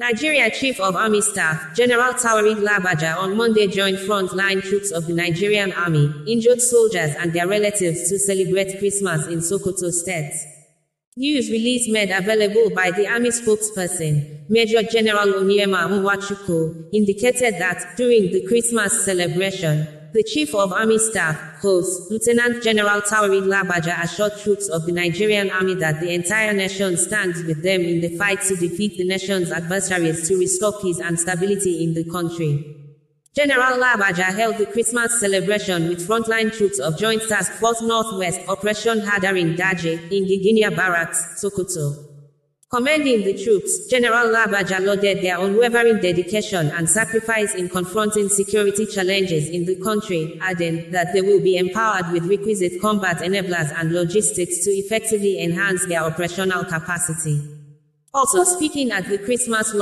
Nigeria Chief of Army Staff, General Taoreed Lagbaja on Monday joined front-line troops of the Nigerian Army, injured soldiers and their relatives to celebrate Christmas in Sokoto State. News release made available by the Army spokesperson, Major General Onyema Nwachukwu, indicated that, during the Christmas celebration, the Chief of Army Staff, host, Lieutenant General Taoreed Lagbaja assured troops of the Nigerian Army that the entire nation stands with them in the fight to defeat the nation's adversaries to restore peace and stability in the country. General Lagbaja held the Christmas celebration with frontline troops of Joint Task Force Northwest Operation Hadarin Daji in Giginya Barracks, Sokoto. Commending the troops, General Lagbaja lauded their unwavering dedication and sacrifice in confronting security challenges in the country, adding that they will be empowered with requisite combat enablers and logistics to effectively enhance their operational capacity. Also speaking at the Christmas